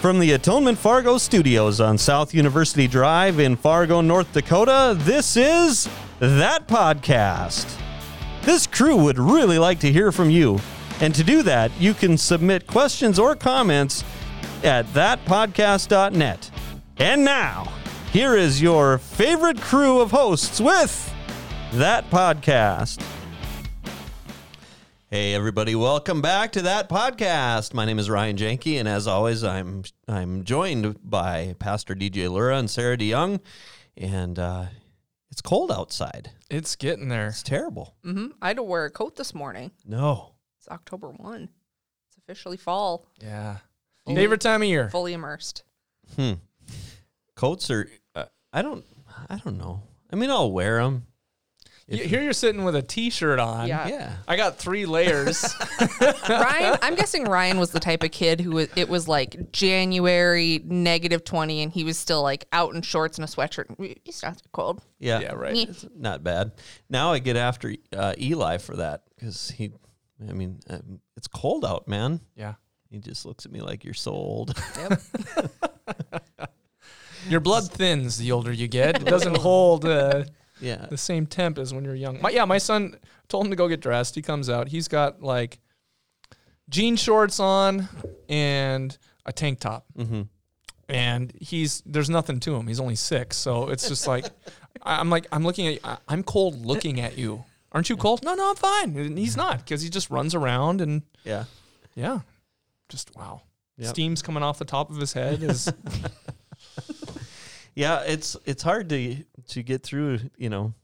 From the Atonement Fargo studios on South University Drive in Fargo, North Dakota, this is That Podcast. This crew would really like to hear from you. And to do that, you can submit questions or comments at thatpodcast.net. And now, here is your favorite crew of hosts with That Podcast. Hey everybody, welcome back to that podcast. My name is Ryan Janke, and as always, I'm I'm joined by Pastor DJ Lura and Sarah DeYoung, and uh, it's cold outside. It's getting there. It's terrible. Mm-hmm. I had to wear a coat this morning. No, It's October 1. It's officially fall, Yeah. Fully- Favorite time of year. fully immersed. hmm. Coats are. Uh, I don't. I don't know. I mean, I'll wear them. You- Here you're sitting with a t-shirt on. Yeah. Yeah. I got three layers. Ryan, I'm guessing Ryan was the type of kid who was, it was like January negative 20 and he was still like out in shorts and a sweatshirt. He's not cold. Yeah. yeah, right. It's not bad. Now I get after uh, Eli for that because he. I mean, um, it's cold out, man. Yeah. He just looks at me like you're so old. Yep. Your blood thins the older you get. It doesn't hold uh, yeah. the same temp as when you're young. My, yeah, my son told him to go get dressed. He comes out. He's got like jean shorts on and a tank top. Mm-hmm. and he's there's nothing to him. He's only six, so it's just like I'm like I'm looking at I- I'm cold looking at you. Aren't you cold? No, no, I'm fine. And he's not because he just runs around and Yeah. yeah, just wow. Yep. Steam's coming off the top of his head. Is Yeah, it's it's hard to to get through. You know,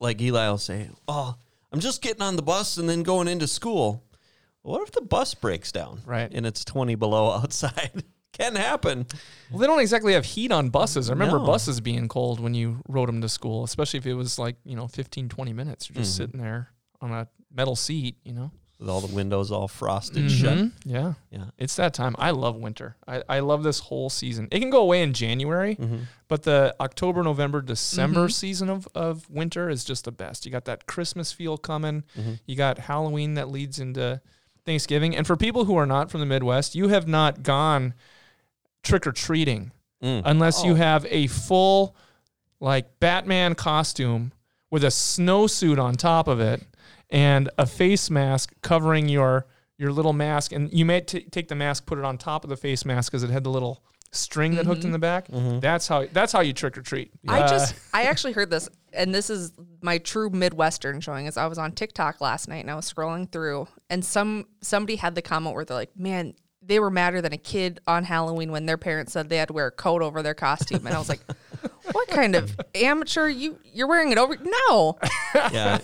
like Eli will say, "Oh, I'm just getting on the bus and then going into school." What if the bus breaks down? Right. and it's 20 below outside. Can happen. well, they don't exactly have heat on buses. I remember No. buses being cold when you rode them to school, especially if it was like you know 15, 20 minutes. You're just Mhm. sitting there on a metal seat, you know. With all the windows all frosted shut. Mhm. Yeah, Yeah. it's that time. I love winter. I, I love this whole season. It can go away in January. Mm-hmm. But the October, November, December Mhm. season of, of winter is just the best. You got that Christmas feel coming. Mhm. You got Halloween that leads into Thanksgiving. And for people who are not from the Midwest, you have not gone trick or treating Mm. unless you Oh. have a full, like, Batman costume with a snowsuit on top of it and a face mask covering your your little mask. And you may t- take the mask, put it on top of the face mask because it had the little string that hooked in Mhm. the back. Mhm. That's how that's how you trick or treat. I Uh, just, I actually heard this, and this is my true Midwestern showing. Is I was on TikTok last night and I was scrolling through, and some somebody had the comment where they're like, "Man, they were madder than a kid on Halloween when their parents said they had to wear a coat over their costume," and I was like, "What kind of amateur you you're wearing it over? No, yeah.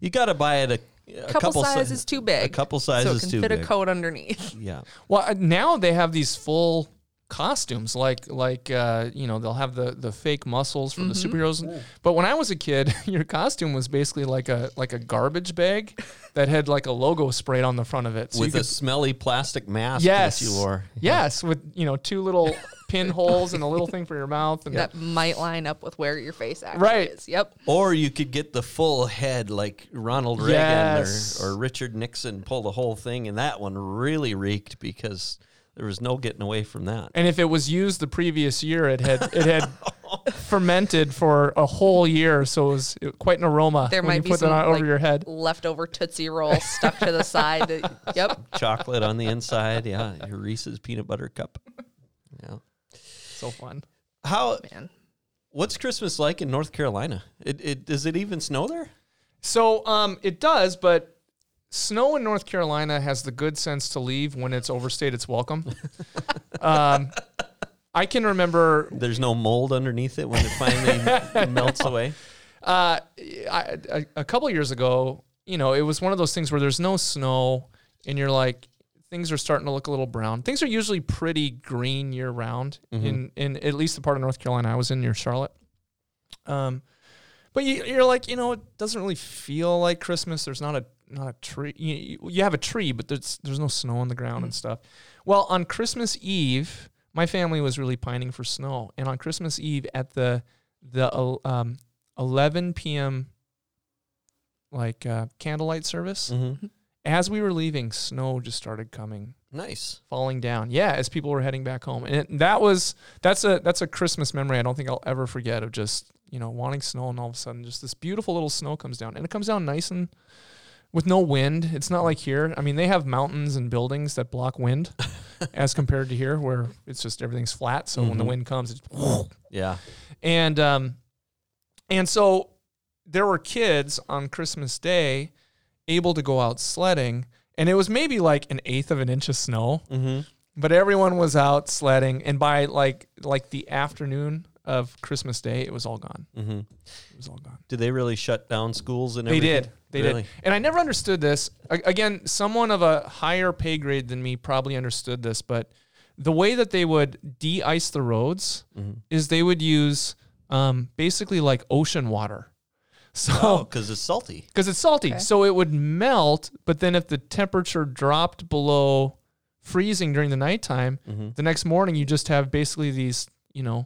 You got to buy it a, a couple, couple si- sizes too big, A couple so sizes it can too fit big. a coat underneath." Yeah. well, uh, now they have these full costumes like like uh, you know they'll have the the fake muscles from the superheroes but when i was a kid your costume was basically like a like a garbage bag that had like a logo sprayed on the front of it so With you could a smelly plastic mask yes that you wore. yes with you know two little pinholes and a little thing for your mouth and That might line up with where your face actually Right. is. Yep. Or you could get the full head like Ronald Reagan Yes. or, or Richard Nixon, pull the whole thing, and that one really reeked because there was no getting away from that. And if it was used the previous year, it had it had fermented for a whole year, so it was quite an aroma There when might you be put some on over like, your head. leftover Tootsie Roll stuck to the side. Yep. Chocolate on the inside, yeah. Your Reese's peanut butter cup. Yeah. So fun. How? Man. What's Christmas like in North Carolina? It, it does it even snow there? So um, it does, but snow in North Carolina has the good sense to leave when it's overstayed its welcome. um, I can remember There's no mold underneath it when it finally melts away. uh, I, a, a couple years ago, you know, it was one of those things where there's no snow, and you're like, things are starting to look a little brown. Things are usually pretty green year round in in at least the part of North Carolina I was in near Charlotte. Um, but you, you're like, you know, it doesn't really feel like Christmas. There's not a not a tree. You, you have a tree, but there's there's no snow on the ground and stuff. Well, on Christmas Eve, my family was really pining for snow, and on Christmas Eve at the the um, 11 p.m. like uh, candlelight service, Mm-hmm. as we were leaving, snow just started coming, Nice. falling down. Yeah, as people were heading back home, and it, that was that's a that's a Christmas memory I don't think I'll ever forget of just you know wanting snow, and all of a sudden just this beautiful little snow comes down, and it comes down nice and with no wind. It's not like here. I mean, they have mountains and buildings that block wind, as compared to here, where it's just everything's flat. So when the Mhm. wind comes, it's Yeah. and um, and so there were kids on Christmas Day able to go out sledding, and it was maybe like an eighth of an inch of snow, Mm-hmm. but everyone was out sledding, and by like like the afternoon of Christmas Day, it was all gone. Mm-hmm. It was all gone. Did they really shut down schools and everything? They did. They Really? did. And I never understood this. A- Again, someone of a higher pay grade than me probably understood this, but the way that they would de-ice the roads Mhm. is they would use um, basically like ocean water. So Oh, because it's salty. because it's salty, Okay. so it would melt. But then if the temperature dropped below freezing during the nighttime, Mm-hmm. the next morning you just have basically these, you know, Yeah.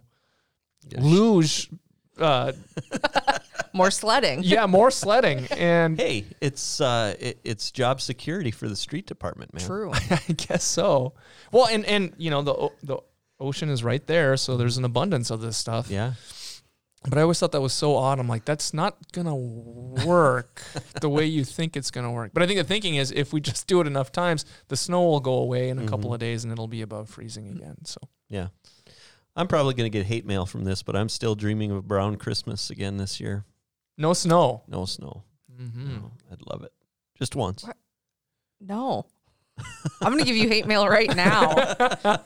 Luge. Uh, More sledding. yeah, more sledding and Hey, it's uh, it, it's job security for the street department, man. True. I guess so. Well, and and you know the the ocean is right there, so there's an abundance of this stuff. Yeah. But I always thought that was so odd. I'm like, that's not gonna work the way you think it's gonna work. But I think the thinking is, if we just do it enough times, the snow will go away in a couple Mhm. of days, and it'll be above freezing again. So Yeah. I'm probably going to get hate mail from this, but I'm still dreaming of brown Christmas again this year. no snow. No snow. Mm-hmm. No, I'd love it. Just once. What? No. I'm gonna give you hate mail right now.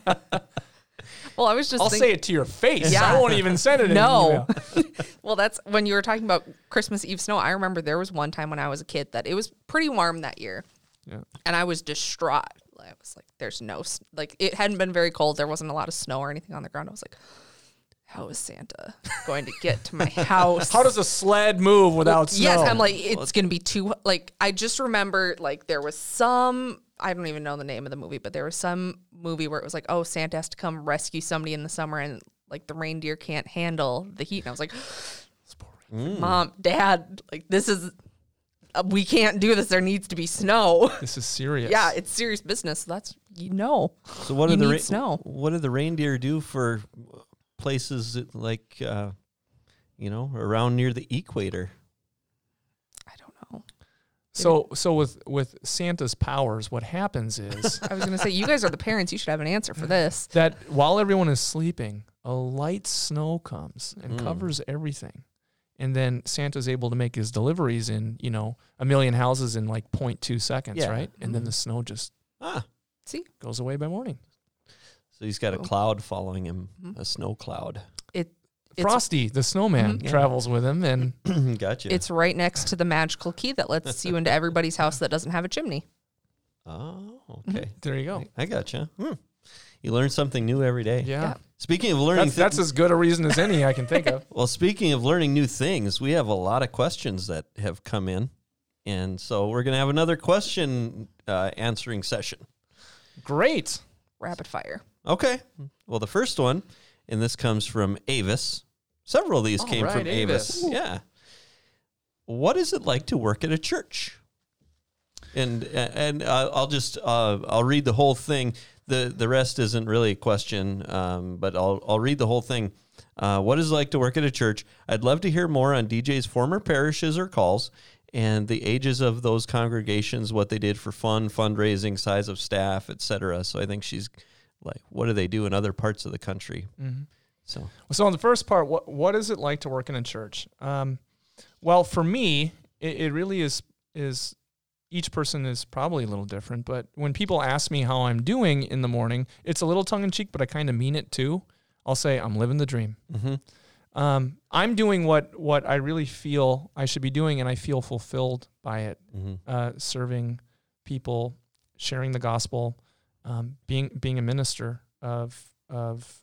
well, I was just I'll thinking, say it to your face. Yeah. I won't even send it. No. Well, that's when you were talking about Christmas Eve snow. I remember there was one time when I was a kid that it was pretty warm that year. Yeah. And I was distraught. I was like, there's no, like, it hadn't been very cold. There wasn't a lot of snow or anything on the ground. I was like, how is Santa going to get to my house? How does a sled move without snow? Yes, I'm like, it's going to be too, like, I just remember, like, there was some, I don't even know the name of the movie, but there was some movie where it was like, oh, Santa has to come rescue somebody in the summer and, like, the reindeer can't handle the heat. And I was like, Mm. mom, dad, like, this is, we can't do this. There needs to be snow. this is serious. yeah, it's serious business. That's, you know. So what You do the ra- snow. what do the reindeer do for places like uh, you know around near the equator? I don't know. So so with with Santa's powers, what happens is I was going to say, you guys are the parents. You should have an answer for this. that while everyone is sleeping, a light snow comes and Mm. covers everything. And then Santa's able to make his deliveries in, you know, a million houses in like 0.2 seconds, Yeah. right? And then the snow just Ah, See, goes away by morning. so he's got a cloud following him, Mhm. a snow cloud. it, Frosty, the snowman, Mhm. Yeah. travels with him and gotcha. it's right next to the magical key that lets you into everybody's house that doesn't have a chimney. oh, okay. there you go. I gotcha. Hmm. You learn something new every day. Yeah. Yeah. Speaking of learning, That's, thi- that's as good a reason as any I can think of. well, speaking of learning new things, we have a lot of questions that have come in, and so we're gonna have another question uh, answering session. Great. Rapid fire. Okay. Well, the first one, and this comes from Avis. Several of these All came right, from Avis. Avis. Yeah. What is it like to work at a church? And and uh, I'll just uh, I'll read the whole thing. The The rest isn't really a question, um, but I'll I'll read the whole thing. Uh, what is it like to work at a church? I'd love to hear more on DJ's former parishes or calls and the ages of those congregations, what they did for fun, fundraising, size of staff, etc. So I think she's like, what do they do in other parts of the country? Mm-hmm. So So on the first part, what what is it like to work in a church? Um, well, for me, it, it really is is each person is probably a little different. But when people ask me how I'm doing in the morning, it's a little tongue in cheek, but I kind of mean it too. I'll say I'm living the dream. hmm Um, I'm doing what what I really feel I should be doing, and I feel fulfilled by it. hmm Uh, serving people, sharing the gospel, um, being being a minister of of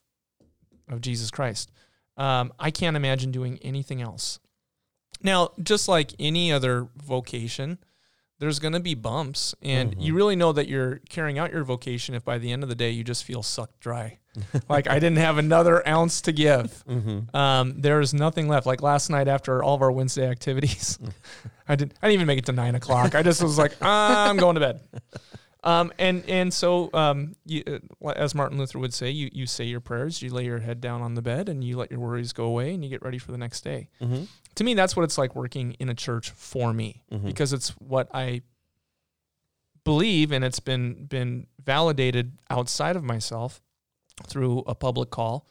of Jesus Christ. Um, I can't imagine doing anything else. Now, just like any other vocation, there's going to be bumps and you really know that you're carrying out your vocation if by the end of the day you just feel sucked dry. Like i didn't have another ounce to give. Um, there's nothing left. Like last night after all of our wednesday activities i didn't i didn't even make it to nine o'clock. I just was like "Ah, i'm going to bed. Um, and and so um, you, uh, as Martin Luther would say, you you say your prayers, you lay your head down on the bed, and you let your worries go away, and you get ready for the next day. Mm-hmm. To me, that's what it's like working in a church for me, because it's what I believe, and it's been been validated outside of myself through a public call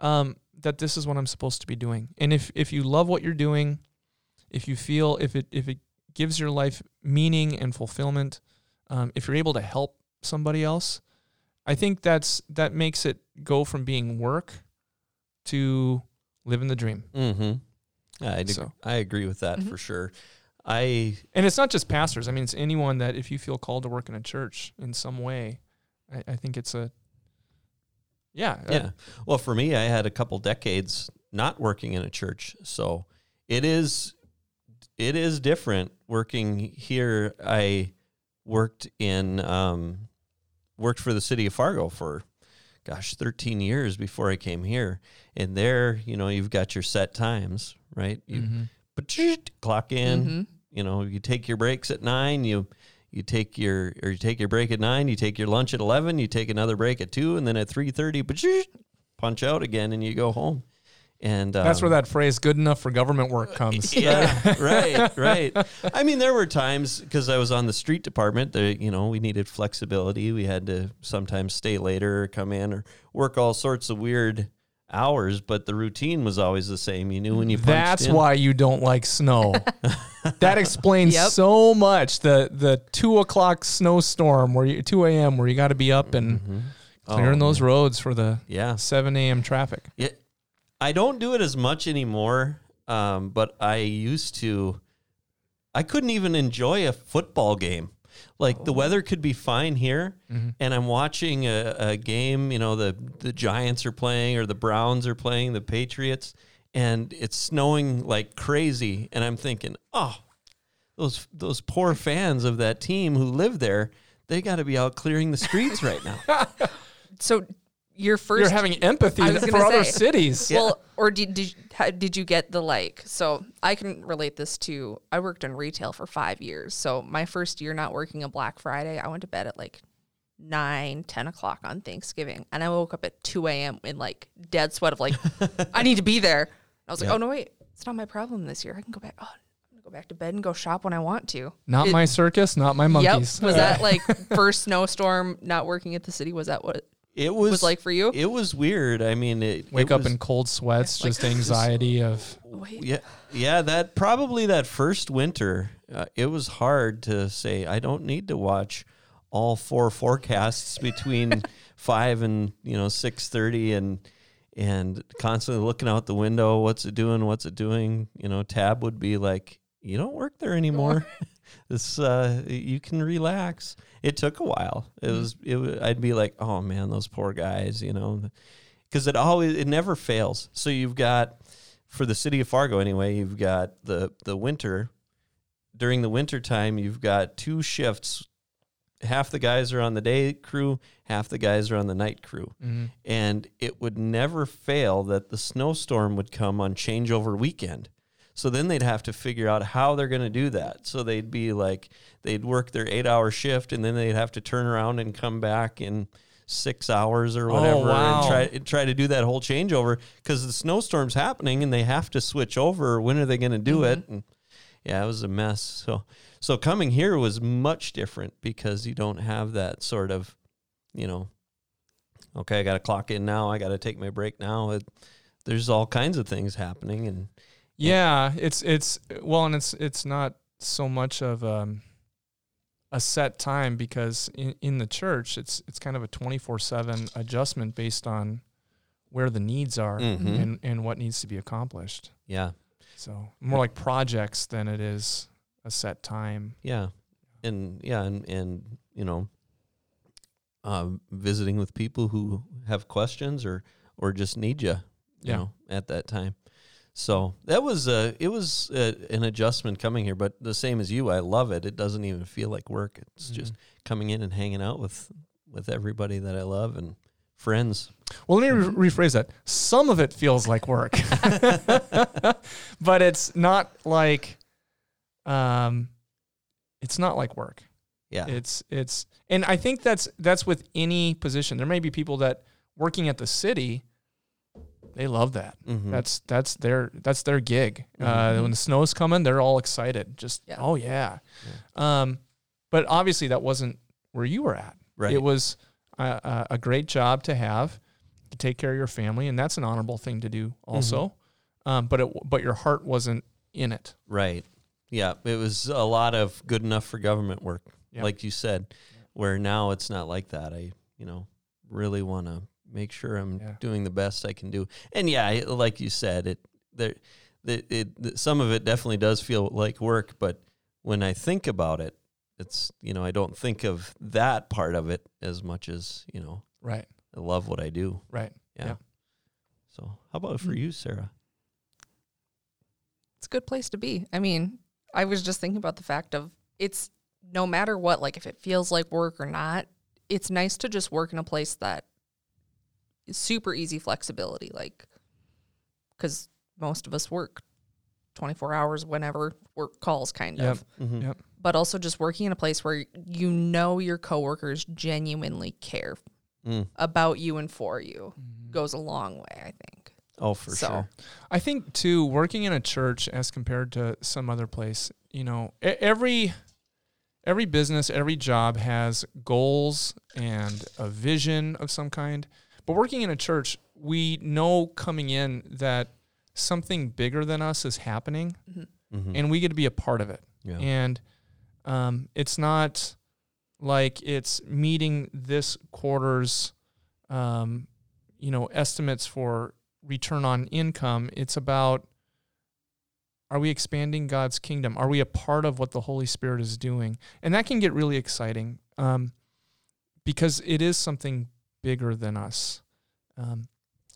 um, that this is what I'm supposed to be doing. And if if you love what you're doing, if you feel if it if it gives your life meaning and fulfillment, um, if you're able to help somebody else, I think that's that makes it go from being work to living the dream. Mm-hmm. I, So- I agree with that for sure. I And it's not just pastors. I mean, it's anyone that if you feel called to work in a church in some way, I, I think it's a yeah uh, yeah. Well, for me, I had a couple decades not working in a church, so it is it is different working here. I worked in um, worked for the city of Fargo for gosh, 13 years before I came here. And there, you know, you've got your set times, right? You Mhm. but clock in. You know, you take your breaks at nine. You you take your or you take your break at nine. You take your lunch at eleven. You take another break at two, and then at three thirty, but punch out again, and you go home. And That's um, where that phrase "good enough for government work" comes. yeah, right, right. I mean, there were times because I was on the street department that you know we needed flexibility. We had to sometimes stay later, or come in, or work all sorts of weird hours. But the routine was always the same. You knew when you punched That's in. why you don't like snow. that explains Yep. so much. The the two o'clock snowstorm where you two a.m. where you got to be up and clearing Oh, those roads for the Yeah, seven a.m. traffic. Yeah, I don't do it as much anymore. Um, but I used to. I couldn't even enjoy a football game. Like the weather oh. could be fine here, mm-hmm. and I'm watching a, a game. You know, the the Giants are playing, or the Browns are playing, the Patriots, and it's snowing like crazy. And I'm thinking, oh, those those poor fans of that team who live there, they got to be out clearing the streets right now. So your 1st You're having empathy for other say. cities. Well, or did did how, did you get the like? So I can relate this to. I worked in retail for five years. So my first year not working a Black Friday, I went to bed at like nine, ten o'clock on Thanksgiving, and I woke up at two a.m. in like dead sweat of like, I need to be there. I was like, oh no, wait, it's not my problem this year. I can go back. Oh, I'm gonna go back to bed and go shop when I want to. Not It- my circus, not my monkeys. Yep. Was that like first snowstorm? Not working at the city. Was that what it It was, was like for you? It was weird. I mean, it Wake it up was- in cold sweats, just anxiety of Wait. Yeah, yeah. That probably that first winter, uh, it was hard to say. I don't need to watch all four forecasts between five and you know six thirty, and and constantly looking out the window. What's it doing? What's it doing? You know, Tab would be like, "You don't work there anymore. this uh, you can relax." It took a while. It was. It. I'd be like, "Oh man, those poor guys," you know, because it always it never fails. So you've got for the city of Fargo anyway, you've got the the winter. During the winter time, you've got two shifts. Half the guys are on the day crew, half the guys are on the night crew. And it would never fail that the snowstorm would come on changeover weekend. So then they'd have to figure out how they're going to do that. So they'd be like, they'd work their eight hour shift and then they'd have to turn around and come back in six hours or oh, whatever wow. and try and try to do that whole changeover because the snowstorm's happening and they have to switch over. When are they going to do it? Mm-hmm. And yeah, it was a mess. So so coming here was much different because you don't have that sort of, you know, okay, I got to clock in now. I got to take my break now. It, there's all kinds of things happening and Yeah, it's it's well, and it's it's not so much of um, a set time because in, in the church, it's it's kind of a twenty four seven adjustment based on where the needs are Mhm. and and what needs to be accomplished. yeah, So more like projects than it is a set time. yeah, and yeah, and and you know, um, visiting with people who have questions or or just need you, you Yeah. know, at that time. So that was uh, it was uh, an adjustment coming here, but the same as you, I love it. It doesn't even feel like work. It's just coming in and hanging out with with everybody that I love and friends. Well, let me re- rephrase that. Some of it feels like work, but it's not like, um, it's not like work. Yeah, It's it's, and I think that's that's with any position. There may be people that working at the city, they love that. Mhm. That's that's their that's their gig. Uh, when the snow's coming, they're all excited. Just Yeah. oh yeah. Um, but obviously that wasn't where you were at. Right. It was a, a, a great job to have to take care of your family, and that's an honorable thing to do also. Um, but it but your heart wasn't in it. Right. Yeah, it was a lot of good enough for government work, Yeah. like you said. Where now it's not like that. I, you know, really want to make sure I'm Yeah. doing the best I can do. And yeah, like you said, it there, the, it, some of it definitely does feel like work. But when I think about it, it's you know I don't think of that part of it as much as you know Right. I love what I do. Right. Yeah. Yeah. So how about for mm. you, Sarah? it's a good place to be. I mean, I was just thinking about the fact of it's no matter what, like if it feels like work or not, it's nice to just work in a place that is super easy flexibility. Like, because most of us work 24 hours whenever work calls, kind Yep. of. Mhm. Yep. But also just working in a place where you know your coworkers genuinely care Mm. about you and for you goes a long way, I think. Oh, for So- sure. I think too, working in a church as compared to some other place, you know, e- every every business, every job has goals and a vision of some kind. But working in a church, we know coming in that something bigger than us is happening, Mhm. and we get to be a part of it. Yeah. And um, it's not like it's meeting this quarter's, um, you know, estimates for return on income. It's about are we expanding God's kingdom? Are we a part of what the Holy Spirit is doing? And that can get really exciting um, because it is something bigger than us. Um,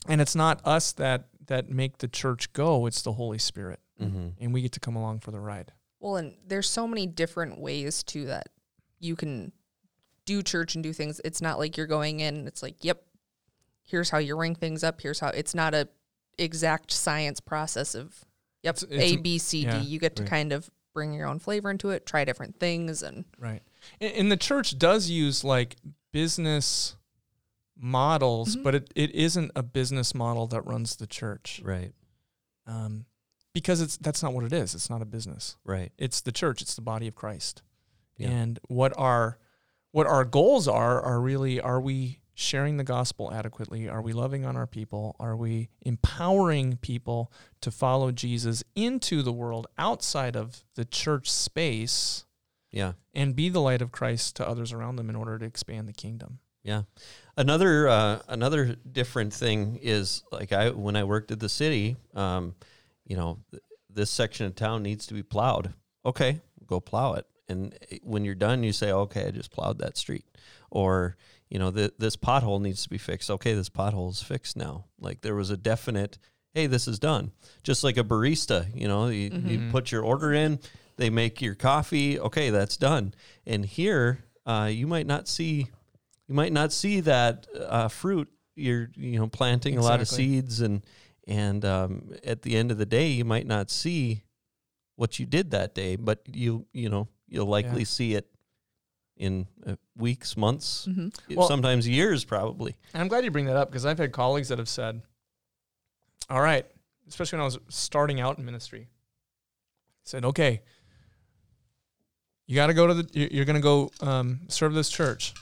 and it's not us that that make the church go; it's the Holy Spirit, Mhm. and we get to come along for the ride. Well, and there's so many different ways to that you can do church and do things. It's not like you're going in it's like, yep, here's how you ring things up. Here's how it's not a exact science process of yep, It's- it's A, an- B, C, D. yeah, You get to right. kind of bring your own flavor into it, try different things and Right. And, and the church does use like business models, Mhm. but it, it isn't a business model that runs the church. Right. Um, because it's that's not what it is. It's not a business. Right. It's the church. It's the body of Christ. Yeah. And what our what our goals are are really are we sharing the gospel adequately? Are we loving on our people? Are we empowering people to follow Jesus into the world outside of the church space? Yeah. and be the light of Christ to others around them in order to expand the kingdom. Yeah. Another uh, another different thing is like I when I worked at the city, um, you know, th- this section of town needs to be plowed. Okay, go plow it. And when you're done, you say, okay, I just plowed that street. Or you know, th- this pothole needs to be fixed. Okay, this pothole is fixed now. Like there was a definite, hey, this is done. Just like a barista, you know, you, you put your order in, they make your coffee. Okay, that's done. And here, uh, you might not see you might not see that uh, fruit. You're you know planting a lot of seeds, and and um, at the end of the day, you might not see what you did that day, but you you know you'll likely Yeah. see it in uh, weeks, months, Mhm. Well- sometimes years, probably. And I'm glad you bring that up because I've had colleagues that have said, all right, especially when I was starting out in ministry, said, okay, you got to go to the, you- you're going to go um, serve this church.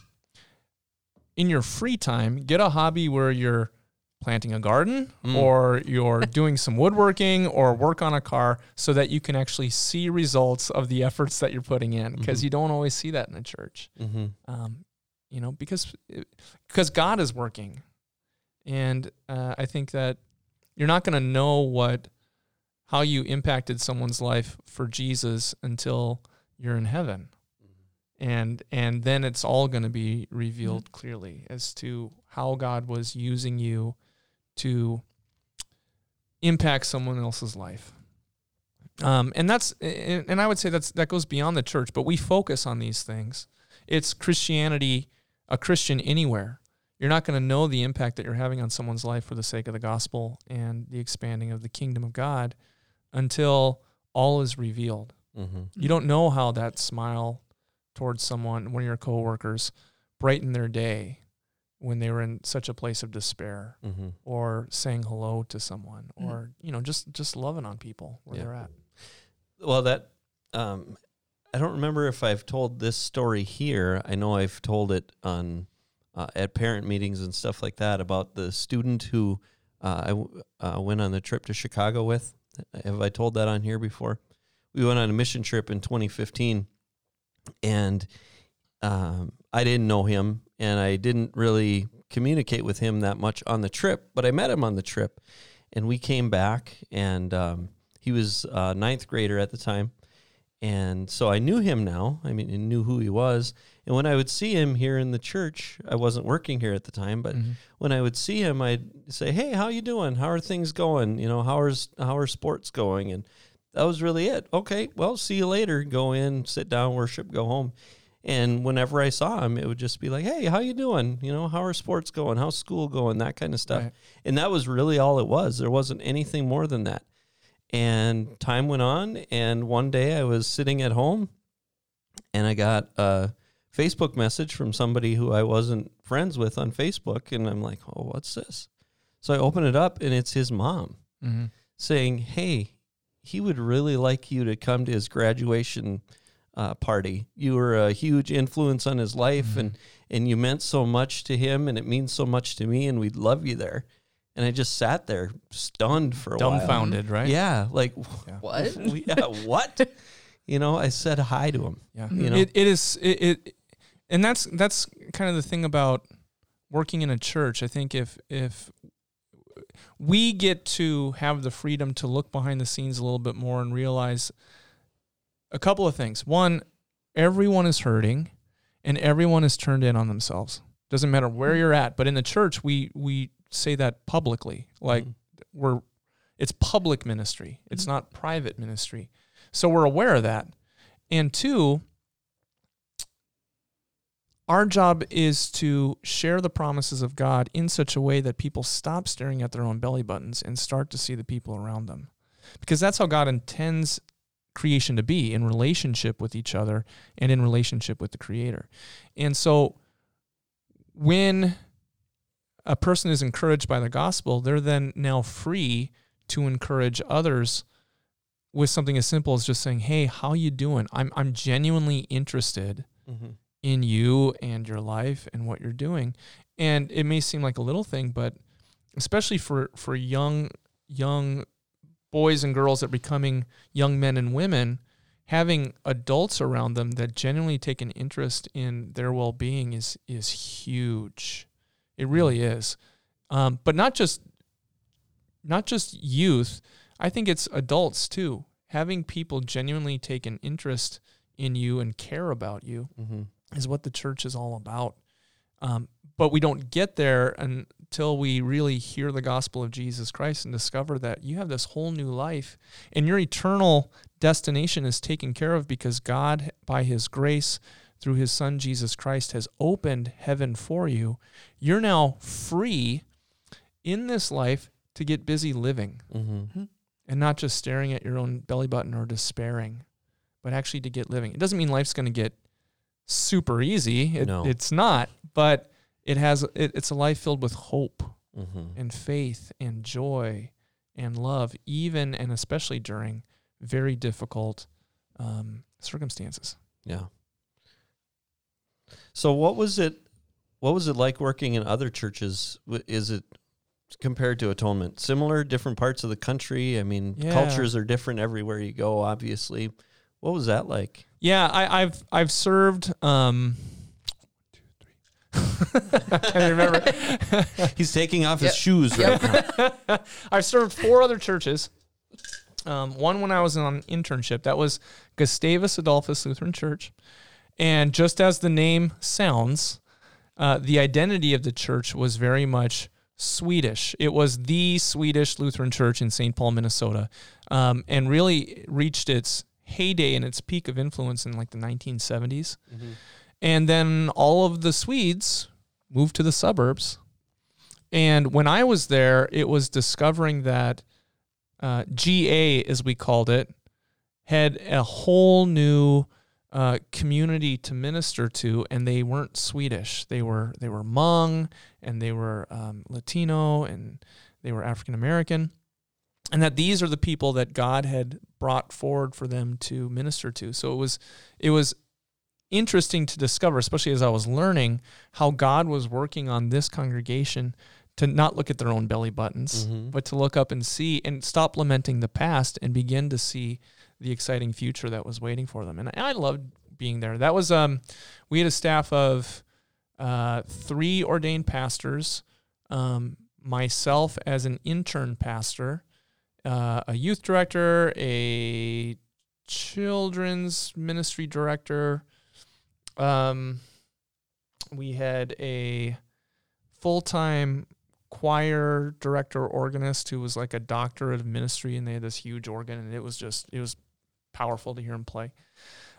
In your free time, get a hobby where you're planting a garden Mm. or you're doing some woodworking or work on a car so that you can actually see results of the efforts that you're putting in because Mhm. you don't always see that in the church Mm-hmm. um, you know, because because God is working, and uh, I think that you're not going to know what how you impacted someone's life for Jesus until you're in heaven, and and then it's all going to be revealed clearly as to how God was using you to impact someone else's life. Um, and that's and and I would say that's that goes beyond the church, but we focus on these things. It's Christianity, a Christian anywhere. You're not going to know the impact that you're having on someone's life for the sake of the gospel and the expanding of the kingdom of God until all is revealed. Mm-hmm. You don't know how that smile towards someone, one of your coworkers, brighten their day when they were in such a place of despair Mm-hmm. or saying hello to someone Mhm. or you know just just loving on people where Yeah. they're at Well, that um, I don't remember if I've told this story here. I know I've told it on uh, at parent meetings and stuff like that about the student who uh, I w- uh, went on the trip to Chicago with. Have I told that on here before? We went on a mission trip in 2015, and um, I didn't know him, and I didn't really communicate with him that much on the trip. But I met him on the trip, and we came back, and um, he was a ninth grader at the time. And so I knew him now. I mean, I knew who he was. And when I would see him here in the church, I wasn't working here at the time, but Mhm. when I would see him, I'd say, "Hey, how you doing? How are things going? You know, how are how are sports going?" And that was really it. Okay, well, see you later. Go in, sit down, worship, go home. And whenever I saw him, it would just be like, "Hey, how you doing? You know, how are sports going? How's school going? That kind of stuff." Right. And that was really all it was. There wasn't anything more than that. And time went on, and one day I was sitting at home, and I got a Facebook message from somebody who I wasn't friends with on Facebook, and I'm like, "Oh, what's this?" So I open it up, and it's his mom Mhm. saying, "Hey, he would really like you to come to his graduation uh, party. You were a huge influence on his life, and and you meant so much to him, and it means so much to me, and we'd love you there." And I just sat there stunned for a while. dumbfounded right Yeah, like Yeah. What? yeah, what? you know, I said hi to him. yeah You know? it, it is it, it and that's that's kind of the thing about working in a church i think if if we get to have the freedom to look behind the scenes a little bit more and realize a couple of things. One everyone is hurting and everyone is turned in on themselves. Doesn't matter where you're at but in the church we we say that publicly. Like Mhm. we're it's public ministry. It's not private ministry. So we're aware of that. And two our job is to share the promises of God in such a way that people stop staring at their own belly buttons and start to see the people around them. Because that's how God intends creation to be in relationship with each other and in relationship with the Creator. And so when a person is encouraged by the gospel, they're then now free to encourage others with something as simple as just saying, "Hey, how you doing? I'm I'm genuinely interested Mm-hmm. In you and your life and what you're doing." And it may seem like a little thing, but especially for for young young boys and girls that are becoming young men and women, having adults around them that genuinely take an interest in their well-being is is huge. It really is. Um, but not just not just youth. I think it's adults too. Having people genuinely take an interest in you and care about you Mm-hmm. Is what the church is all about. Um, but we don't get there until we really hear the gospel of Jesus Christ and discover that you have this whole new life and your eternal destination is taken care of because God, by His grace, through His Son Jesus Christ, has opened heaven for you. You're now free in this life to get busy living Mm-hmm. and not just staring at your own belly button or despairing, but actually to get living. It doesn't mean life's going to get super easy. It, No. It's not, but it has. It, it's a life filled with hope Mm-hmm. and faith and joy and love, even and especially during very difficult um, circumstances. Yeah. So what was it? What was it like working in other churches? Is it compared to atonement similar? Different parts of the country. I mean, Yeah. cultures are different everywhere you go. Obviously, what was that like? Yeah, I, I've I've served. Um, I can't remember. He's taking off his Yep. shoes right now. I served four other churches. Um, one when I was on internship. That was Gustavus Adolphus Lutheran Church. And just as the name sounds, uh, the identity of the church was very much Swedish. It was the Swedish Lutheran Church in St. Paul, Minnesota, um, and really reached its heyday and its peak of influence in like the 1970s. And then all of the Swedes moved to the suburbs. And when I was there, it was discovering that uh, GA, as we called it, had a whole new uh, community to minister to, and they weren't Swedish. They were they were Hmong, and they were um, Latino, and they were African American, and that these are the people that God had brought forward for them to minister to. So it was it was interesting to discover, especially as I was learning how God was working on this congregation to not look at their own belly buttons, but to look up and see and stop lamenting the past and begin to see the exciting future that was waiting for them. And I loved being there. That was um, we had a staff of uh, three ordained pastors, um, myself as an intern pastor, uh, a youth director, a children's ministry director. Um, we had a full time choir director organist who was like a doctor of ministry and they had this huge organ and it was just it was powerful to hear him play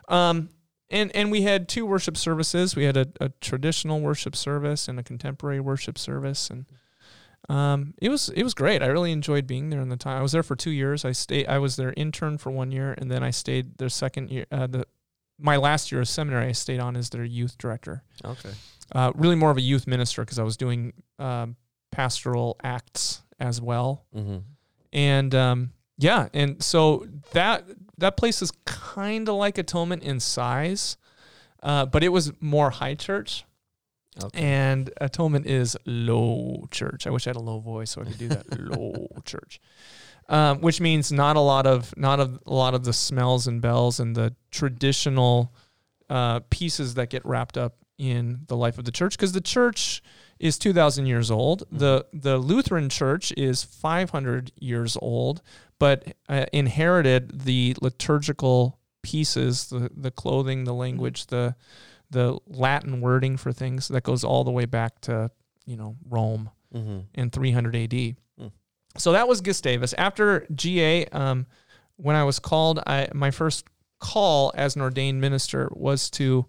um and and we had two worship services we had a, a traditional worship service and a contemporary worship service and um it was it was great i really enjoyed being there in the time i was there for two years i stayed i was their intern for one year and then i stayed their second year uh, the my last year of seminary i stayed on as their youth director Okay. uh, really more of a youth minister because I was doing um, pastoral acts as well. Mm-hmm. And um, yeah, and so that that place is kind of like Atonement in size, uh, but it was more high church. Okay. And Atonement is low church. I wish I had a low voice so I could do that. low church, um, which means not a lot of not of a lot of the smells and bells and the traditional uh, pieces that get wrapped up in the life of the church because the church is 2000 years old the the lutheran church is 500 years old but uh, inherited the liturgical pieces the the clothing the language the the latin wording for things that goes all the way back to you know rome Mm-hmm. in 300 AD. Mm. So that was Gustavus. After GA, um, when I was called, I my first call as an ordained minister was to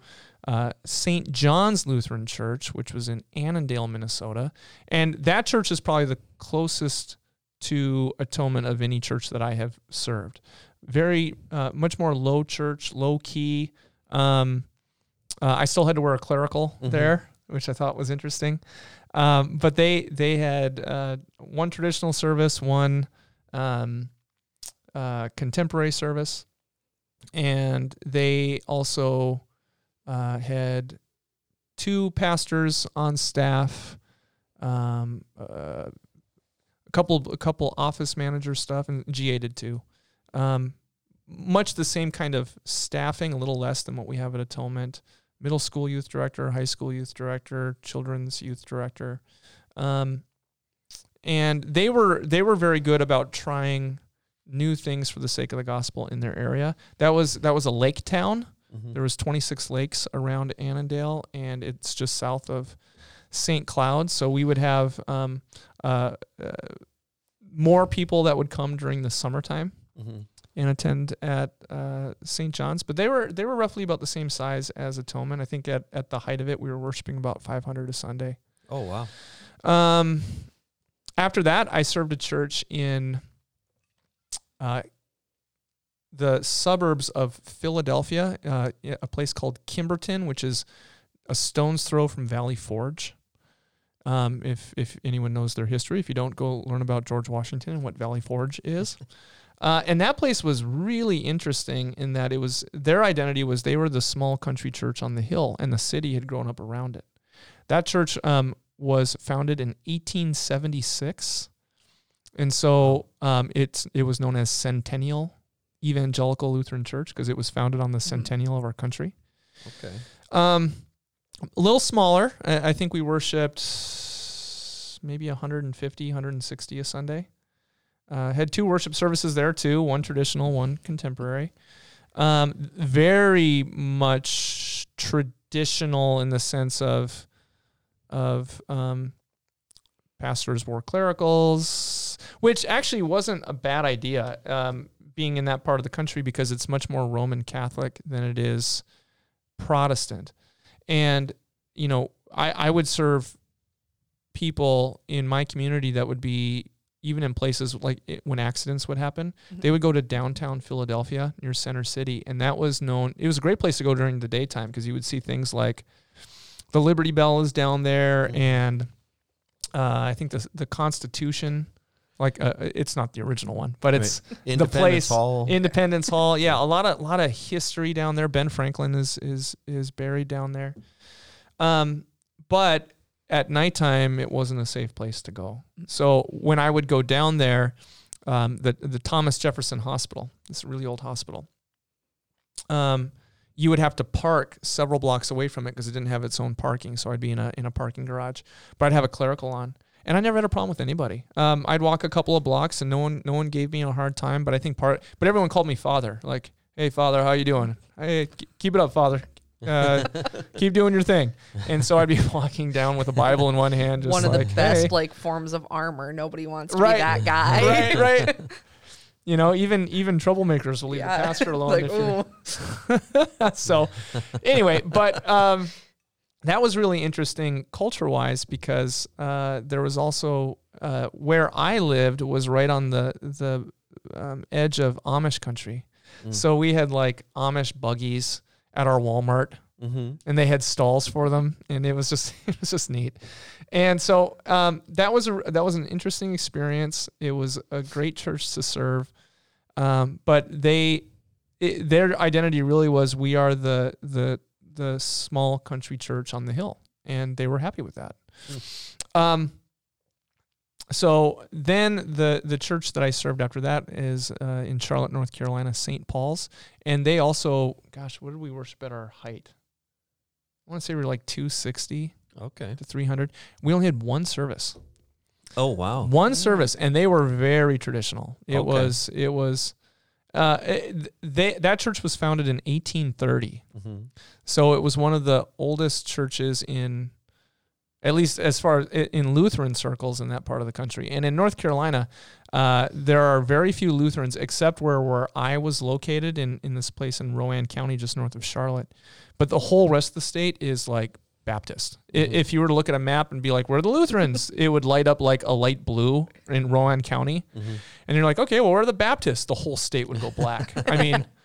uh, St. John's Lutheran Church, which was in Annandale, Minnesota, and that church is probably the closest to atonement of any church that I have served. Very uh, much more low church, low key. Um, uh, I still had to wear a clerical Mhm. there, which I thought was interesting. Um, but they they had uh, one traditional service, one um, uh, contemporary service, and they also uh, had two pastors on staff, um, uh, a couple a couple office manager stuff, and GA did too. Um, much the same kind of staffing, a little less than what we have at Atonement middle school youth director, high school youth director, children's youth director. Um, and they were they were very good about trying new things for the sake of the gospel in their area. That was that was a lake town. Mm-hmm. There was 26 lakes around Annandale, and it's just south of St. Cloud. So we would have um, uh, uh, more people that would come during the summertime Mm-hmm. And attend at uh, St. John's, but they were they were roughly about the same size as Atonement. I think at, at the height of it, we were worshiping about 500 a Sunday. Oh wow. Um, after that, I served a church in uh, the suburbs of Philadelphia, uh, a place called Kimberton, which is a stone's throw from Valley Forge. Um, if if anyone knows their history, if you don't, go learn about George Washington and what Valley Forge is. Uh, and that place was really interesting in that it was their identity was they were the small country church on the hill, and the city had grown up around it. That church um, was founded in 1876, and so um, it's it was known as Centennial Evangelical Lutheran Church because it was founded on the centennial of our country. Okay. Um, a little smaller. I, I think we worshipped maybe 150, 160 a Sunday. Uh, had two worship services there too, one traditional, one contemporary. Um, very much traditional in the sense of of um, pastors wore clericals, which actually wasn't a bad idea. Um, being in that part of the country because it's much more Roman Catholic than it is Protestant, and you know, I I would serve people in my community that would be even in places like it, when accidents would happen, Mhm. they would go to downtown Philadelphia near Center City, and that was known. It was a great place to go during the daytime because you would see things like the Liberty Bell is down there, Mhm. and uh, I think the the Constitution, like uh, it's not the original one, but Right. it's Independence place Hall. Independence Hall. Yeah, a lot of lot of history down there. Ben Franklin is is is buried down there. Um, but at nighttime, it wasn't a safe place to go. So when I would go down there, um, the the Thomas Jefferson Hospital, this really old hospital, um, you would have to park several blocks away from it because it didn't have its own parking. So I'd be in a in a parking garage, but I'd have a clerical on. And I never had a problem with anybody. Um, I'd walk a couple of blocks, and no one, no one gave me a hard time. But I think part, but everyone called me father. Like, hey, father, how you doing? Hey, keep it up, father. Uh, keep doing your thing. And so I'd be walking down with a Bible in one hand, just One of like, the best hey. like forms of armor. Nobody wants to Right. be that guy. right, right. You know, even even troublemakers will leave Yeah. the pastor alone. like, if you're- ooh. so anyway, but um, that was really interesting culture wise because uh, there was also uh, where I lived was right on the the um, edge of Amish country. Mm. So we had like Amish buggies at our Walmart mm-hmm. and they had stalls for them and it was just it was just neat. And so um, that was a that was an interesting experience. It was a great church to serve. Um, but they it, their identity really was we are the the the small country church on the hill and they were happy with that. Um, so then the the church that I served after that is uh, in Charlotte, North Carolina, St. Paul's, and they also, gosh, what did we worship at our height? I want to say we were like 260 Okay. to 300. We only had one service, Oh wow. one service, and they were very traditional. It Okay. was it was. Uh, it- they that church was founded in 1830. Mm-hmm. So it was one of the oldest churches in, at least as far as in Lutheran circles in that part of the country. And in North Carolina, uh, there are very few Lutherans, except where where I was located in in this place in Rowan County, just north of Charlotte. But the whole rest of the state is like Baptist. I Mhm. If you were to look at a map and be like, "Where are the Lutherans?" it would light up like a light blue in Rowan County, Mm-hmm. and you're like, "Okay, well, where are the Baptists?" The whole state would go black. I mean.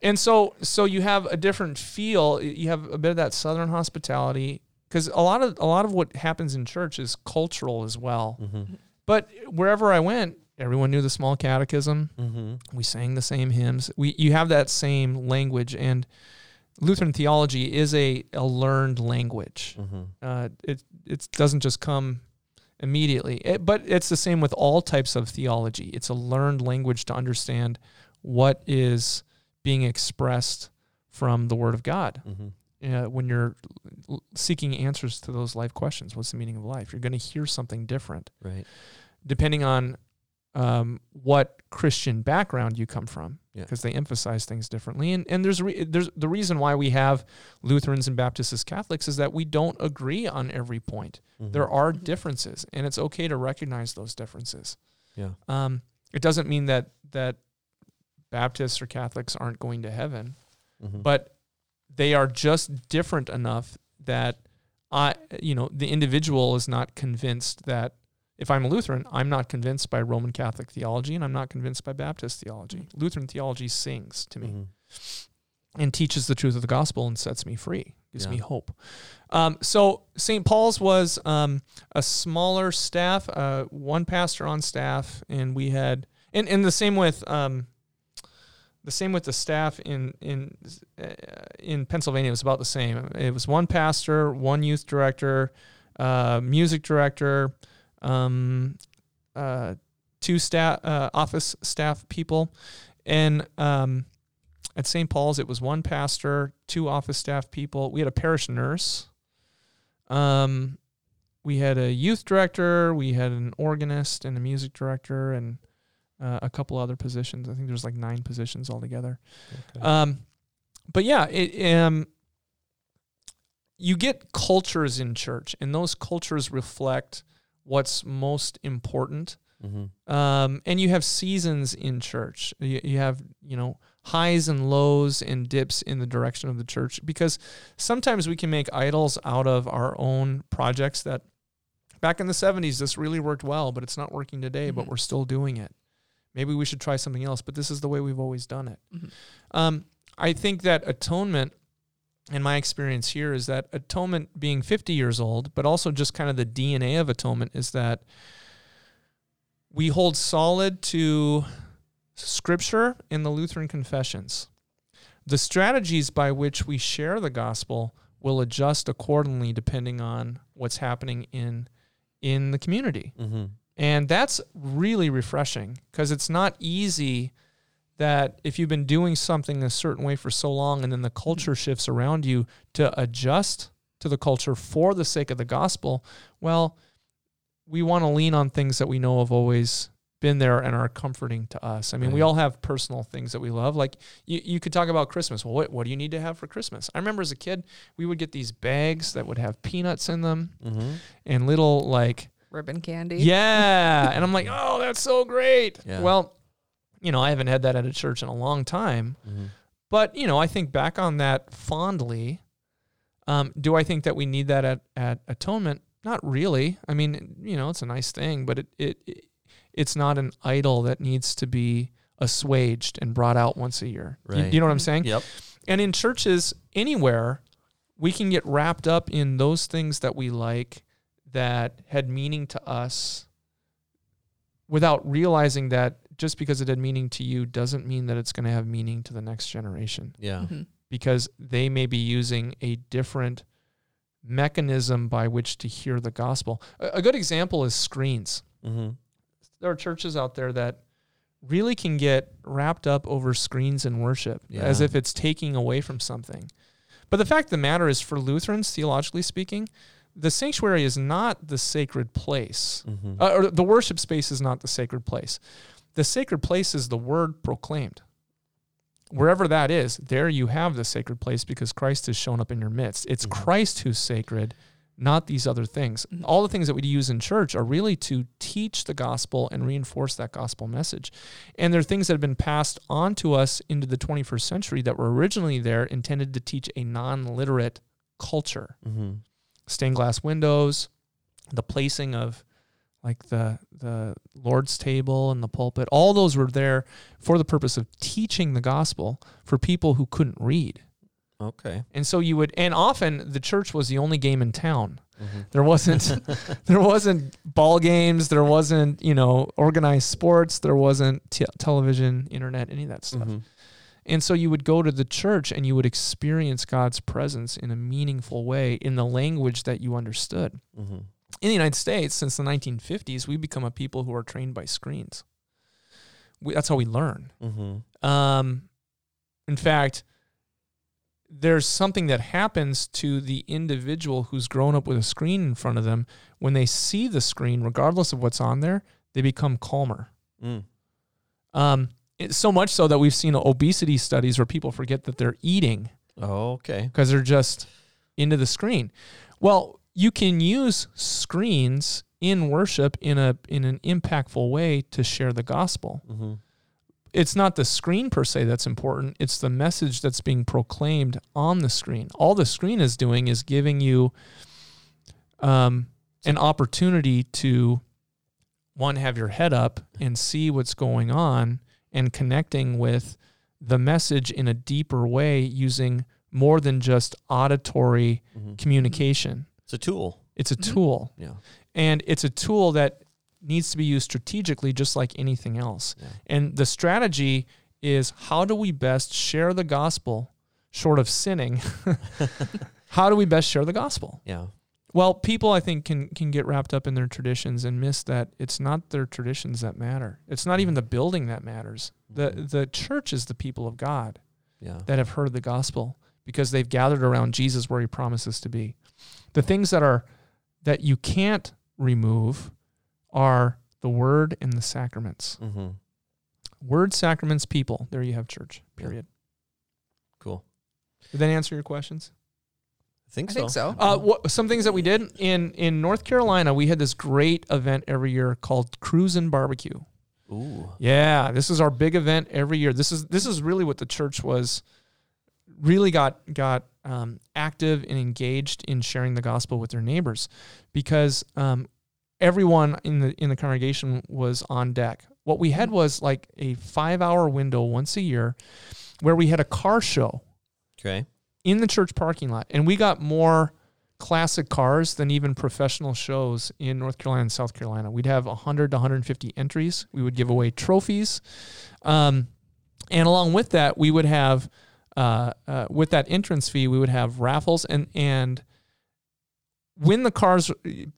And so, so you have a different feel. You have a bit of that southern hospitality because a lot of a lot of what happens in church is cultural as well. Mm-hmm. But wherever I went, everyone knew the small catechism. Mm-hmm. We sang the same hymns. We you have that same language, and Lutheran theology is a, a learned language. Mm-hmm. Uh, it it doesn't just come immediately. It- but it's the same with all types of theology. It's a learned language to understand what is being expressed from the Word of God. Mm-hmm. Uh, when you're seeking answers to those life questions, what's the meaning of life? You're going to hear something different Right. depending on um, what Christian background you come from, Yeah. because they emphasize things differently. And and there's re- there's the reason why we have Lutherans and Baptists as Catholics is that we don't agree on every point. Mm-hmm. There are Mhm. differences, and it's okay to recognize those differences. Yeah. Um, it doesn't mean that that Baptists or Catholics aren't going to heaven, Mm-hmm. but they are just different enough that I, you know, the individual is not convinced that if I'm a Lutheran, I'm not convinced by Roman Catholic theology, and I'm not convinced by Baptist theology. Lutheran theology sings to me Mm-hmm. and teaches the truth of the gospel and sets me free, gives Yeah. me hope. Um, so St. Paul's was um, a smaller staff, uh, one pastor on staff, and we had, and, and the same with um, the same with the staff in in uh, in Pennsylvania. Was about the same. It was one pastor, one youth director, uh, music director, um, uh, two staff uh, office staff people, and um, at St. Paul's, it was one pastor, two office staff people. We had a parish nurse. Um, we had a youth director. We had an organist and a music director, and uh, a couple other positions. I think there's like nine positions altogether. Okay. Um, but yeah, it um, you get cultures in church, and those cultures reflect what's most important. Mm-hmm. Um, and you have seasons in church. You, you have, you know, highs and lows and dips in the direction of the church because sometimes we can make idols out of our own projects that back in the 70s this really worked well, but it's not working today, but Mhm. we're still doing it. Maybe we should try something else, but this is the way we've always done it. Mhm. Um, I think that atonement, in my experience here, is that atonement being 50 years old, but also just kind of the DNA of atonement is that we hold solid to scripture and the Lutheran confessions. The strategies by which we share the gospel will adjust accordingly depending on what's happening in in the community. Mm-hmm. And that's really refreshing because it's not easy that if you've been doing something a certain way for so long and then the culture shifts around you to adjust to the culture for the sake of the gospel, well, we want to lean on things that we know have always been there and are comforting to us. I mean, we all have personal things that we love. Like you, you could talk about Christmas. Well, what, what do you need to have for Christmas? I remember as a kid, we would get these bags that would have peanuts in them Mm-hmm. and little like Ribbon candy. yeah. and I'm like, oh, that's so great. Yeah. Well, you know, I haven't had that at a church in a long time. Mm-hmm. But, you know, I think back on that fondly. Um, do I think that we need that at, at atonement? Not really. I mean, you know, it's a nice thing, but it, it, it it's not an idol that needs to be assuaged and brought out once a year. You- Right. you know what I'm saying? Yep. And in churches anywhere, we can get wrapped up in those things that we like that had meaning to us without realizing that just because it had meaning to you doesn't mean that it's going to have meaning to the next generation Yeah. Mhm. because they may be using a different mechanism by which to hear the gospel. A, a good example is screens Mm-hmm. there are churches out there that really can get wrapped up over screens in worship as if it's taking away from something. But the fact of the matter is, for Lutherans, theologically speaking, the sanctuary is not the sacred place, Mm-hmm. uh, or the worship space is not the sacred place. The sacred place is the word proclaimed. Wherever that is, there you have the sacred place because Christ has shown up in your midst. It's Mhm. Christ who's sacred, not these other things. Mhm. All the things that we use in church are really to teach the gospel and reinforce that gospel message. And there are things that have been passed on to us into the 21st century that were originally there intended to teach a non literate culture Mm-hmm. Stained glass windows, the placing of like the the Lord's table and the pulpit. All those were there for the purpose of teaching the gospel for people who couldn't read. Okay. And so you would and often the church was the only game in town. Mm-hmm. There wasn't there wasn't ball games, there wasn't, you know, organized sports, there wasn't t- television, internet, any of that stuff. Mm-hmm. And so you would go to the church and you would experience God's presence in a meaningful way in the language that you understood. Mm-hmm. In the United States, since the 1950s, we've become a people who are trained by screens. We, that's how we learn. Mm-hmm. Um, in fact, there's something that happens to the individual who's grown up with a screen in front of them. When they see the screen, regardless of what's on there, they become calmer. Mm. Um, so much so that we've seen obesity studies where people forget that they're eating Oh, okay. because they're just into the screen. Well, you can use screens in worship in a in an impactful way to share the gospel. Mm-hmm. It's not the screen per se that's important, it's the message that's being proclaimed on the screen. All the screen is doing is giving you um, an opportunity to one have your head up and see what's going on and connecting with the message in a deeper way using more than just auditory Mm-hmm. communication. It's a tool. It's a Mhm. tool. Yeah. And it's a tool that needs to be used strategically, just like anything else. Yeah. And the strategy is how do we best share the gospel short of sinning? how do we best share the gospel? Yeah. Well, people I think can can get wrapped up in their traditions and miss that it's not their traditions that matter. It's not even the building that matters. The Mhm. the church is the people of God Yeah. that have heard the gospel because they've gathered around Jesus where he promises to be. The things that are that you can't remove are the word and the sacraments. Mm-hmm. Word, sacraments, people. There you have church. Yeah. Period. Cool. Did that answer your questions? I think I so. think so. Uh, what, some things that we did in in North Carolina, we had this great event every year called Cruise and Barbecue. Ooh. Yeah, this is our big event every year. This is this is really what the church was really got got um, active and engaged in sharing the gospel with their neighbors, because um, everyone in the in the congregation was on deck. What we had was like a five hour window once a year, where we had a car show Okay. In the church parking lot, and we got more classic cars than even professional shows in North Carolina and South Carolina. We'd have 100 to 150 entries. We would give away trophies, um, and along with that, we would have uh, uh, with that entrance fee, we would have raffles and and when the cars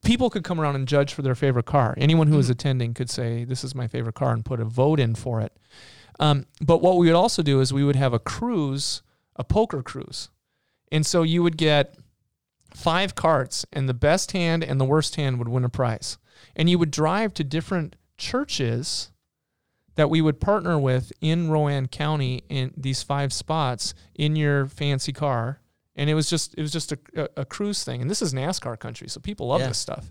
people could come around and judge for their favorite car. Anyone who was attending could say this is my favorite car and put a vote in for it. Um, but what we would also do is we would have a cruise a poker cruise and so you would get five carts and the best hand and the worst hand would win a prize and you would drive to different churches that we would partner with in Rowan County in these five spots in your fancy car. And it was just it was just a, a, a cruise thing. And this is NASCAR country, so people love Yeah. this stuff.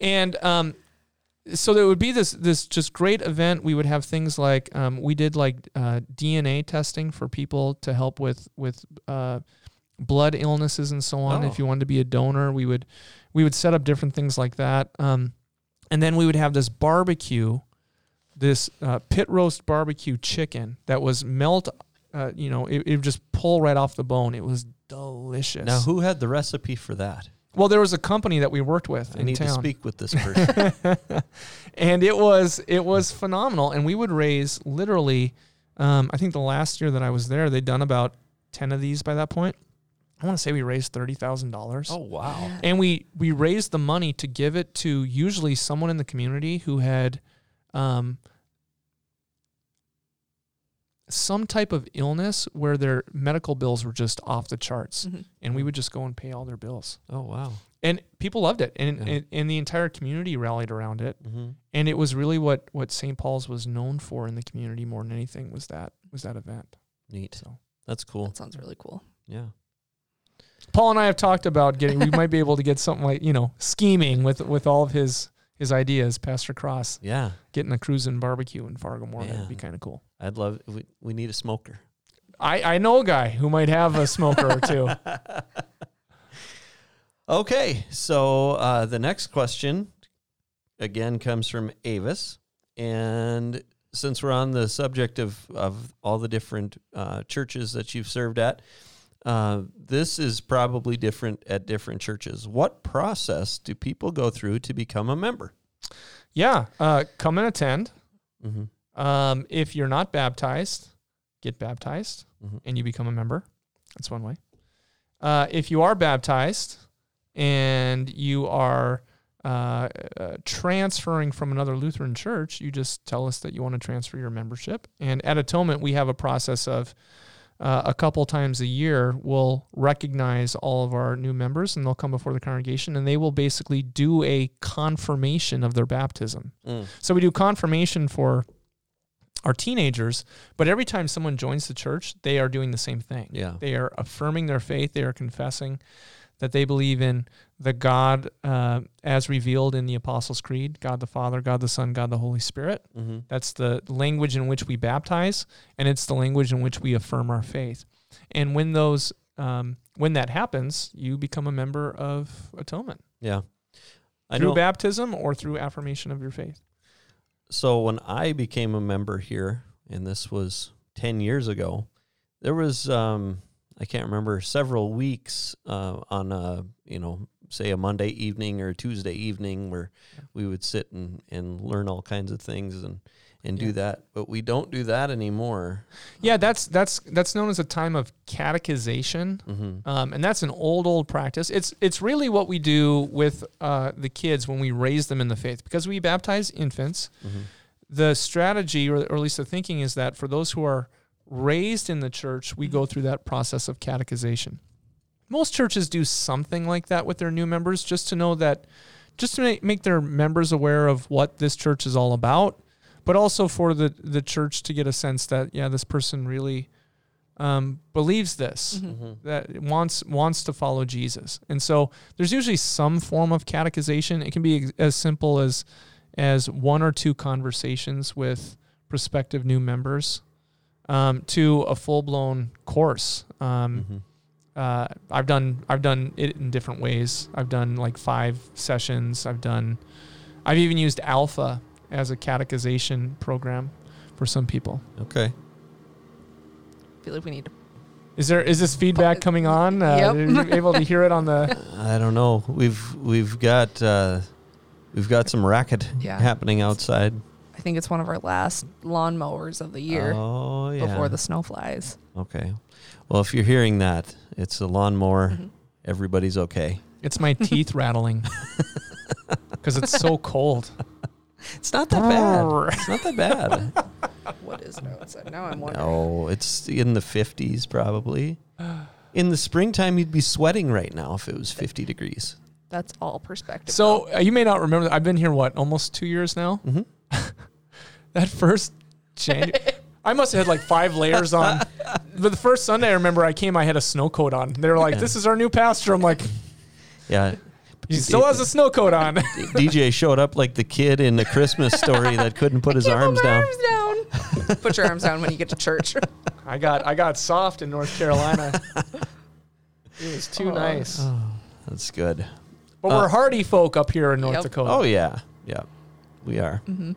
And um, so there would be this this just great event. We would have things like um, we did like uh, DNA testing for people to help with with uh, blood illnesses and so on. Oh. If you wanted to be a donor, we would we would set up different things like that. Um, and then we would have this barbecue, this uh, pit roast barbecue chicken that was melt. Uh, you know, it, it would just pull right off the bone. It was delicious. Now, who had the recipe for that? well, there was a company that we worked with I in need town to speak with this person. and it was it was phenomenal. And we would raise literally, um, I think the last year that I was there, they'd done about ten of these by that point. I want to say we raised thirty thousand dollars. oh wow. and we we raised the money to give it to usually someone in the community who had um, some type of illness where their medical bills were just off the charts, Mhm. and we would just go and pay all their bills. Oh wow. And people loved it, and, Yeah. and and the entire community rallied around it. Mm-hmm. And it was really what what St. Paul's was known for in the community more than anything was that was that event. Neat. So That's cool. That sounds really cool. Yeah. Paul and I have talked about getting. we might be able to get something like you know scheming with with all of his his ideas. Pastor Cross Yeah. getting a cruise and barbecue in Fargo Moore. That'd be kind of cool. I'd love. We, we need a smoker. I I know a guy who might have a smoker or two. Okay, so uh, the next question again comes from Avis, and since we're on the subject of of all the different uh, churches that you've served at, uh, this is probably different at different churches. What process do people go through to become a member? Yeah, uh, come and attend. Mm-hmm. Um, if you're not baptized, get baptized Mhm. and you become a member. That's one way. Uh, if you are baptized and you are uh, uh, transferring from another Lutheran church, you just tell us that you want to transfer your membership. And at Atonement, we have a process of uh, a couple times a year, we'll recognize all of our new members and they'll come before the congregation and they will basically do a confirmation of their baptism. Mm. So we do confirmation for our teenagers, but every time someone joins the church, they are doing the same thing. Yeah. They are affirming their faith. They are confessing that they believe in the God uh, as revealed in the Apostles' Creed God the Father, God the Son, God the Holy Spirit. Mm-hmm. That's the language in which we baptize, and it's the language in which we affirm our faith. And when those um, when that happens, you become a member of Atonement Yeah. I through know. baptism or through affirmation of your faith. so when I became a member here, and this was ten years ago, there was um, I can't remember several weeks uh, on a you know say a Monday evening or a Tuesday evening where we would sit and, and learn all kinds of things and and do that, but we don't do that anymore. Yeah, that's that's that's known as a time of catechization. Mm-hmm. Um, and that's an old, old practice. It's it's really what we do with uh, the kids when we raise them in the faith, because we baptize infants. Mm-hmm. The strategy, or, or at least the thinking, is that for those who are raised in the church, we go through that process of catechization. Most churches do something like that with their new members, just to know that, just to make, make their members aware of what this church is all about, but also for the the church to get a sense that yeah, this person really um, believes this that wants wants to follow Jesus, and so there's usually some form of catechization. It can be as simple as as one or two conversations with prospective new members um, to a full blown course. Um, Mhm. uh, I've done I've done it in different ways. I've done like five sessions. I've done I've even used Alpha as a catechization program for some people. Okay. I feel like we need to. Is there is this feedback coming on? Uh, Yep. Are you able to hear it on the? I don't know. We've we've got uh, we've got some racket Yeah. happening outside. I think it's one of our last lawn mowers of the year Oh yeah. before the snow flies. Okay. Well, if you're hearing that, it's a lawnmower. Mhm. Everybody's okay. It's my teeth rattling because it's so cold. It's not that bad. It's not that bad. What is it outside? Now I'm wondering. no, it's in the 50s probably. In the springtime, you'd be sweating right now if it was 50 degrees. That's all perspective. So uh, you may not remember. I've been here what almost two years now. Mhm. That first January, I must have had like five layers on. But the first Sunday I remember I came, I had a snow coat on. They were like, Yeah. "This is our new pastor." I'm like, Yeah. "He still has a snow coat on." DJ showed up like the kid in the Christmas story that couldn't put his Keep arms my down. arms down. Put your arms down when you get to church. I got I got soft in North Carolina. It was too Oh. nice. Oh, that's good. But Uh, we're hardy folk up here in North Yep. Dakota. Oh yeah, yeah, we are. hmm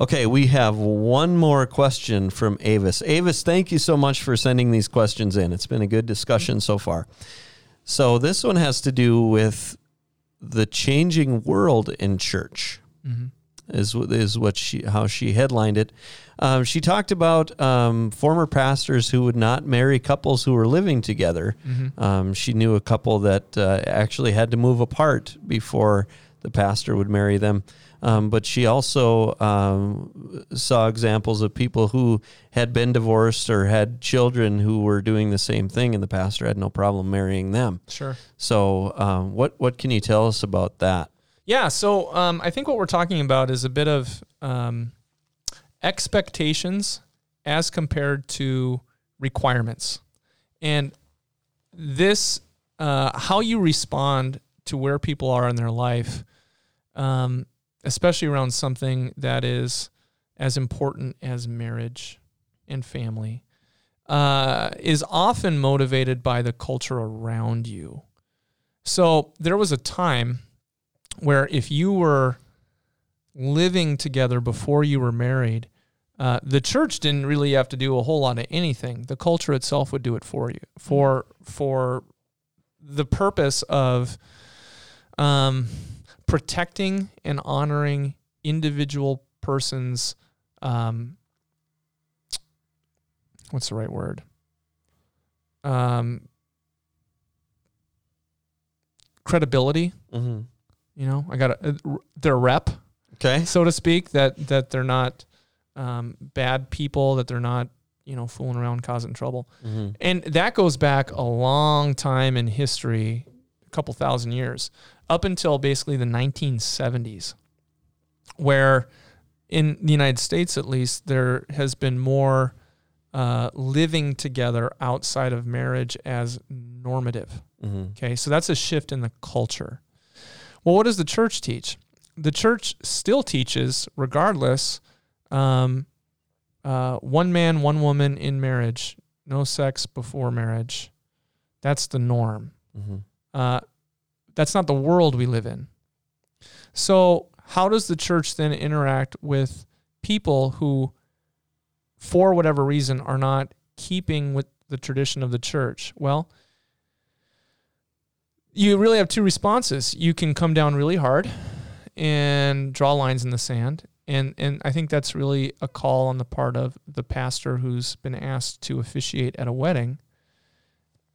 Okay, we have one more question from Avis. Avis, thank you so much for sending these questions in. It's been a good discussion so far. So this one has to do with the changing world in church. Mhm. Is is what she how she headlined it. Um, she talked about um, former pastors who would not marry couples who were living together. Mhm. Um, she knew a couple that uh, actually had to move apart before the pastor would marry them. Um, but she also um, saw examples of people who had been divorced or had children who were doing the same thing, and the pastor had no problem marrying them. Sure. So, um, what what can you tell us about that? Yeah. So um, I think what we're talking about is a bit of um, expectations as compared to requirements, and this uh, how you respond to where people are in their life, um, especially around something that is as important as marriage and family, uh, is often motivated by the culture around you. So there was a time where if you were living together before you were married, uh, the church didn't really have to do a whole lot of anything. The culture itself would do it for you for for the purpose of um, protecting and honoring individual persons. Um, what's the right word? Um, credibility Mm-hmm. you know i got a, their rep Okay. so to speak that that they're not um, bad people that they're not you know fooling around causing trouble Mm-hmm. and that goes back a long time in history couple thousand years up until basically the 1970s where in the united states at least there has been more uh, living together outside of marriage as normative Mm-hmm. Okay, so that's a shift in the culture. Well, what does the church teach? The church still teaches, regardless, um, uh, one man, one woman in marriage, no sex before marriage. That's the norm. Mm-hmm. Uh, that's not the world we live in. So, how does the church then interact with people who, for whatever reason, are not keeping with the tradition of the church? Well, you really have two responses. You can come down really hard and draw lines in the sand. And, and I think that's really a call on the part of the pastor who's been asked to officiate at a wedding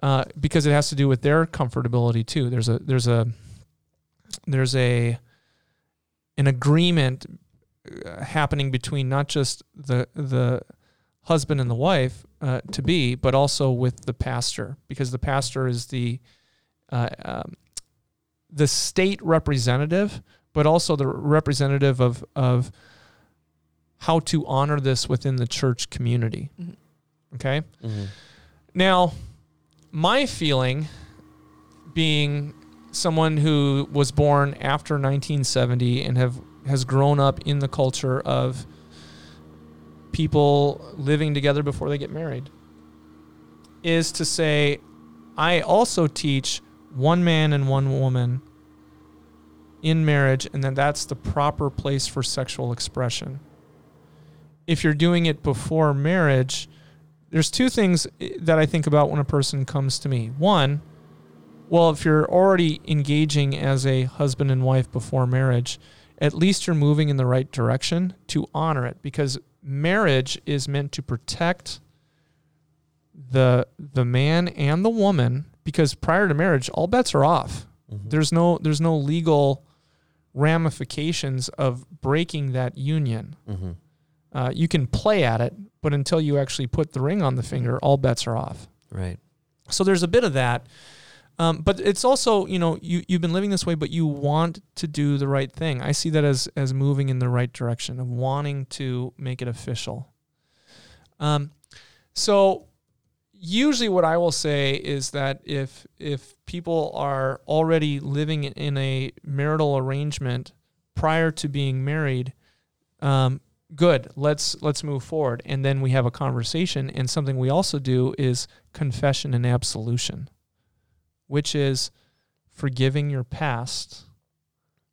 uh, because it has to do with their comfortability too. There's a there's a there's a an agreement uh, happening between not just the the husband and the wife uh, to be, but also with the pastor because the pastor is the uh, um, the state representative, but also the representative of of how to honor this within the church community. Mhm. Okay. Mhm. Now, my feeling, being someone who was born after 1970 and have has grown up in the culture of people living together before they get married, is to say, I also teach one man and one woman in marriage, and that that's the proper place for sexual expression. If you're doing it before marriage, there's two things eh, that I think about when a person comes to me. One, well, if you're already engaging as a husband and wife before marriage, at least you're moving in the right direction to honor it because marriage is meant to protect the the man and the woman because prior to marriage all bets are off. Mhm. There's no there's no legal ramifications of breaking that union. Mhm. Uh, you can play at it, but until you actually put the ring on the finger, all bets are off. Right. So there's a bit of that. Um, but it's also, you know, you, you've been living this way, but you want to do the right thing. I see that as, as moving in the right direction of wanting to make it official. Um, so usually what I will say is that if, if people are already living in a marital arrangement prior to being married, um, good let's let's move forward and then we have a conversation and something we also do is confession and absolution which is forgiving your past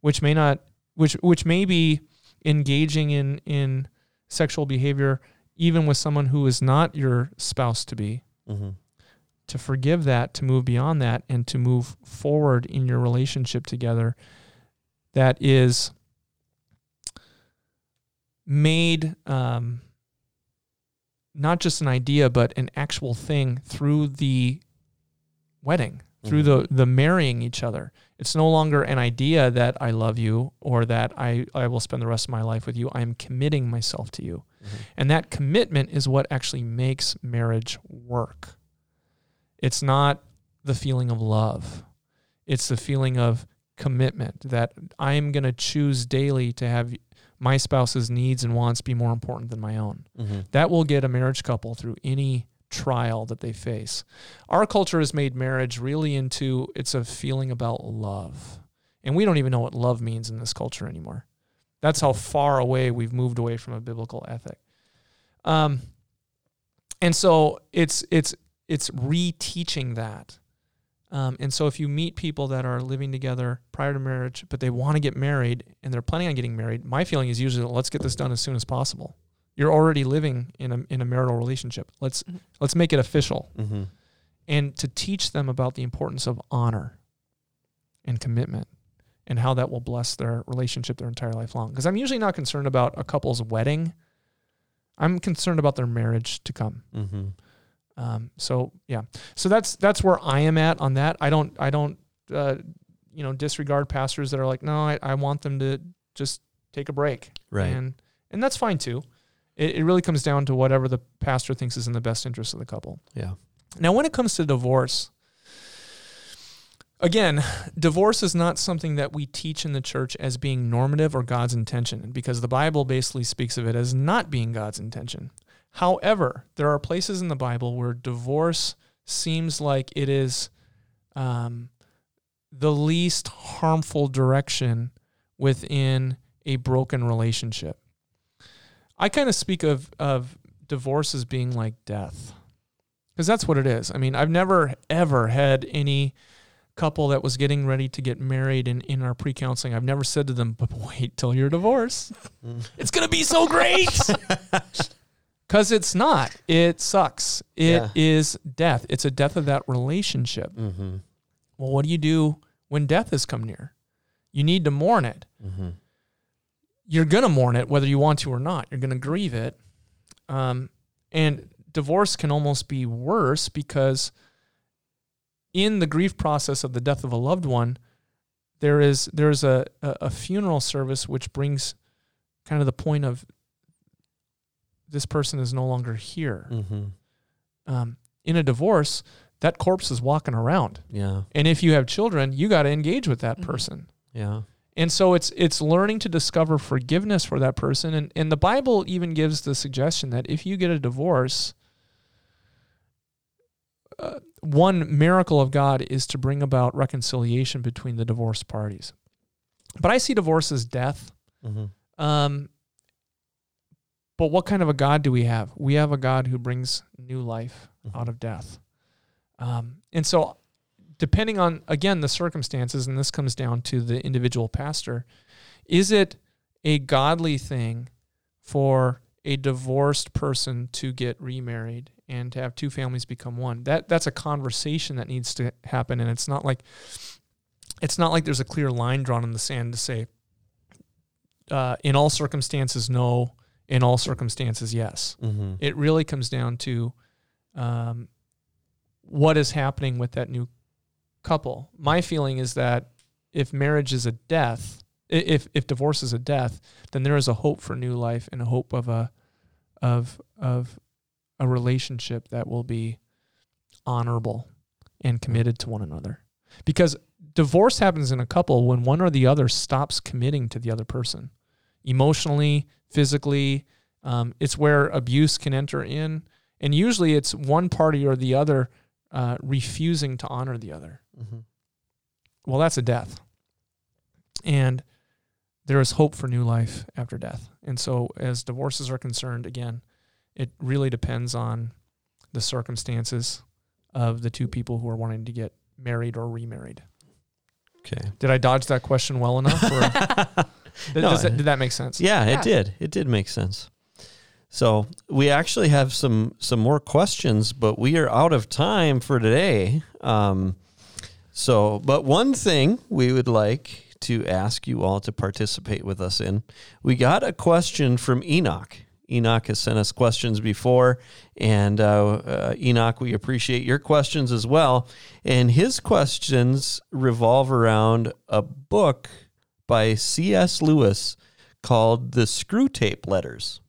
which may not which which may be engaging in in sexual behavior even with someone who is not your spouse to be Mhm. to forgive that to move beyond that and to move forward in your relationship together that is made um, not just an idea but an actual thing through the wedding through Mhm. the the marrying each other. It's no longer an idea that i love you or that i i will spend the rest of my life with you. I am committing myself to you. Mhm. and that commitment is what actually makes marriage work. It's not the feeling of love. It's the feeling of commitment that i'm going to choose daily to have my spouse's needs and wants be more important than my own Mhm. that will get a marriage couple through any trial that they face. Our culture has made marriage really into it's a feeling about love. And we don't even know what love means in this culture anymore. That's how far away we've moved away from a biblical ethic. Um, and so it's it's it's reteaching that. Um, and so if you meet people that are living together prior to marriage, but they want to get married and they're planning on getting married, my feeling is usually let's get this done as soon as possible. You're already living in a in a marital relationship. Let's Mhm. let's make it official Mhm. and to teach them about the importance of honor and commitment and how that will bless their relationship their entire life long. Because I'm usually not concerned about a couple's wedding. I'm concerned about their marriage to come. Mhm. Um, so yeah, so that's that's where I am at on that. I don't I don't uh, you know disregard pastors that are like, no, I, I want them to just take a break, Right. and and that's fine too. It, it really comes down to whatever the pastor thinks is in the best interest of the couple. Yeah. Now, when it comes to divorce, again, divorce is not something that we teach in the church as being normative or God's intention, because the Bible basically speaks of it as not being God's intention. However, there are places in the Bible where divorce seems like it is um, the least harmful direction within a broken relationship. I kind of speak of, of divorce as being like death because that's what it is. I mean, I've never ever had any couple that was getting ready to get married in, in our pre counseling. I've never said to them, but wait till you're divorced. It's going to be so great. Because it's not. It sucks. It is Yeah. death. It's a death of that relationship. Mhm. Well, what do you do when death has come near? You need to mourn it. Mhm. You're going to mourn it whether you want to or not. You're going to grieve it. Um, and divorce can almost be worse because in the grief process of the death of a loved one, there is there's a, a, a funeral service which brings kind of the point of this person is no longer here. Mhm. Um, in a divorce, that corpse is walking around. Yeah. And if you have children, you got to engage with that Mhm. person. Yeah. And so it's it's learning to discover forgiveness for that person. And and the Bible even gives the suggestion that if you get a divorce, uh, one miracle of God is to bring about reconciliation between the divorced parties. But I see divorce as death. Mm-hmm. Um, but what kind of a God do we have? We have a God who brings new life Mhm. out of death. Um, and so, depending on, again, the circumstances, and this comes down to the individual pastor, is it a godly thing for a divorced person to get remarried and to have two families become one? That that's a conversation that needs to happen, and it's not like it's not like there's a clear line drawn in the sand to say, uh, in all circumstances, no. In all circumstances, yes. Mm-hmm. It really comes down to um, what is happening with that new couple. My feeling is that if marriage is a death, if if divorce is a death, then there is a hope for new life and a hope of a of of a relationship that will be honorable and committed to one another. Because divorce happens in a couple when one or the other stops committing to the other person emotionally, physically. Um, it's where abuse can enter in. And usually it's one party or the other uh, refusing to honor the other. Mm-hmm. Well, that's a death. And there is hope for new life after death. And so, as divorces are concerned, again, it really depends on the circumstances of the two people who are wanting to get married or remarried. Okay. Did I dodge that question well enough? Or did, No, does that, did that make sense? Yeah, Yeah. it did. It did make sense. So we actually have some some more questions, but we are out of time for today. Um, so, but one thing we would like to ask you all to participate with us in, we got a question from Enoch. Enoch has sent us questions before, and uh, uh, Enoch, we appreciate your questions as well. And his questions revolve around a book by C.S. Lewis called The Screwtape Letters.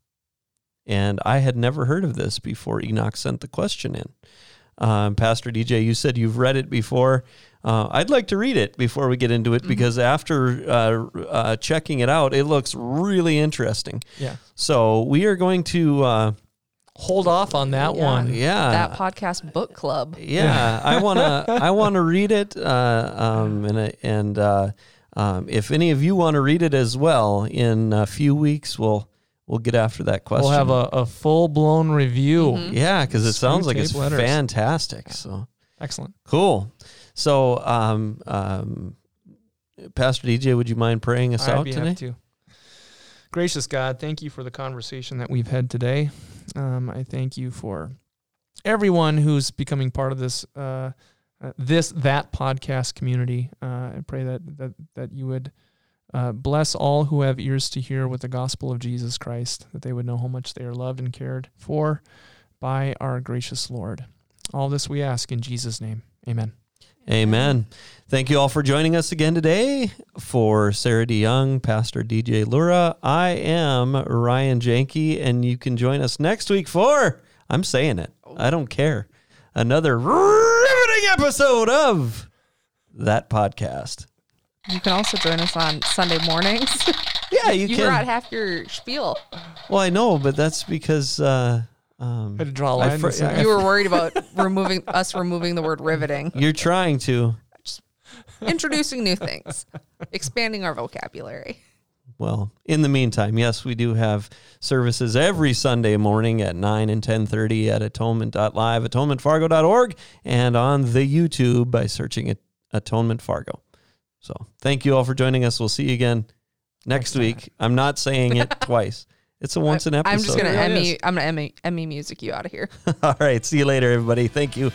And I had never heard of this before Enoch sent the question in. Um, Pastor DJ, you said you've read it before. Uh, I'd like to read it before we get into it because after uh, uh, checking it out, it looks really interesting. Yeah. So we are going to, uh, Hold off on that Yeah. one. yeah, that podcast book club. yeah, I want to. I want to read it, uh, um, and and uh, um, if any of you want to read it as well, in a few weeks we'll we'll get after that question. We'll have a, a full blown review. Mhm. yeah, because it sounds like it's letters. fantastic. So Excellent. cool. So, um, um, Pastor DJ, would you mind praying us I'd out be today? happy to. Gracious God, thank you for the conversation that we've had today. Um, I thank you for everyone who's becoming part of this uh, this that podcast community. Uh, I pray that that that you would uh, bless all who have ears to hear with the gospel of Jesus Christ, that they would know how much they are loved and cared for by our gracious Lord. All this we ask in Jesus' name. Amen. Amen. Thank you all for joining us again today. For Sarah DeYoung, Pastor DJ Lura, I am Ryan Janke, and you can join us next week for, I'm saying it, I don't care, another riveting episode of that podcast. You can also join us on Sunday mornings. Yeah, you, you can. forgot half your spiel. well, I know, but that's because uh, um, Had to draw a I line. in fr- the sand. You were worried about removing us removing the word riveting, you're trying to. introducing new things, expanding our vocabulary. Well, in the meantime, yes, we do have services every Sunday morning at 9 and 10:30 at atonement.live, atonementfargo.org, and on the YouTube by searching Atonement Fargo. So, thank you all for joining us. We'll see you again next week. I'm not saying it twice. It's a once an episode. I'm just gonna Emmy. I'm gonna Emmy Emmy music you out of here. all right, see you later everybody. Thank you.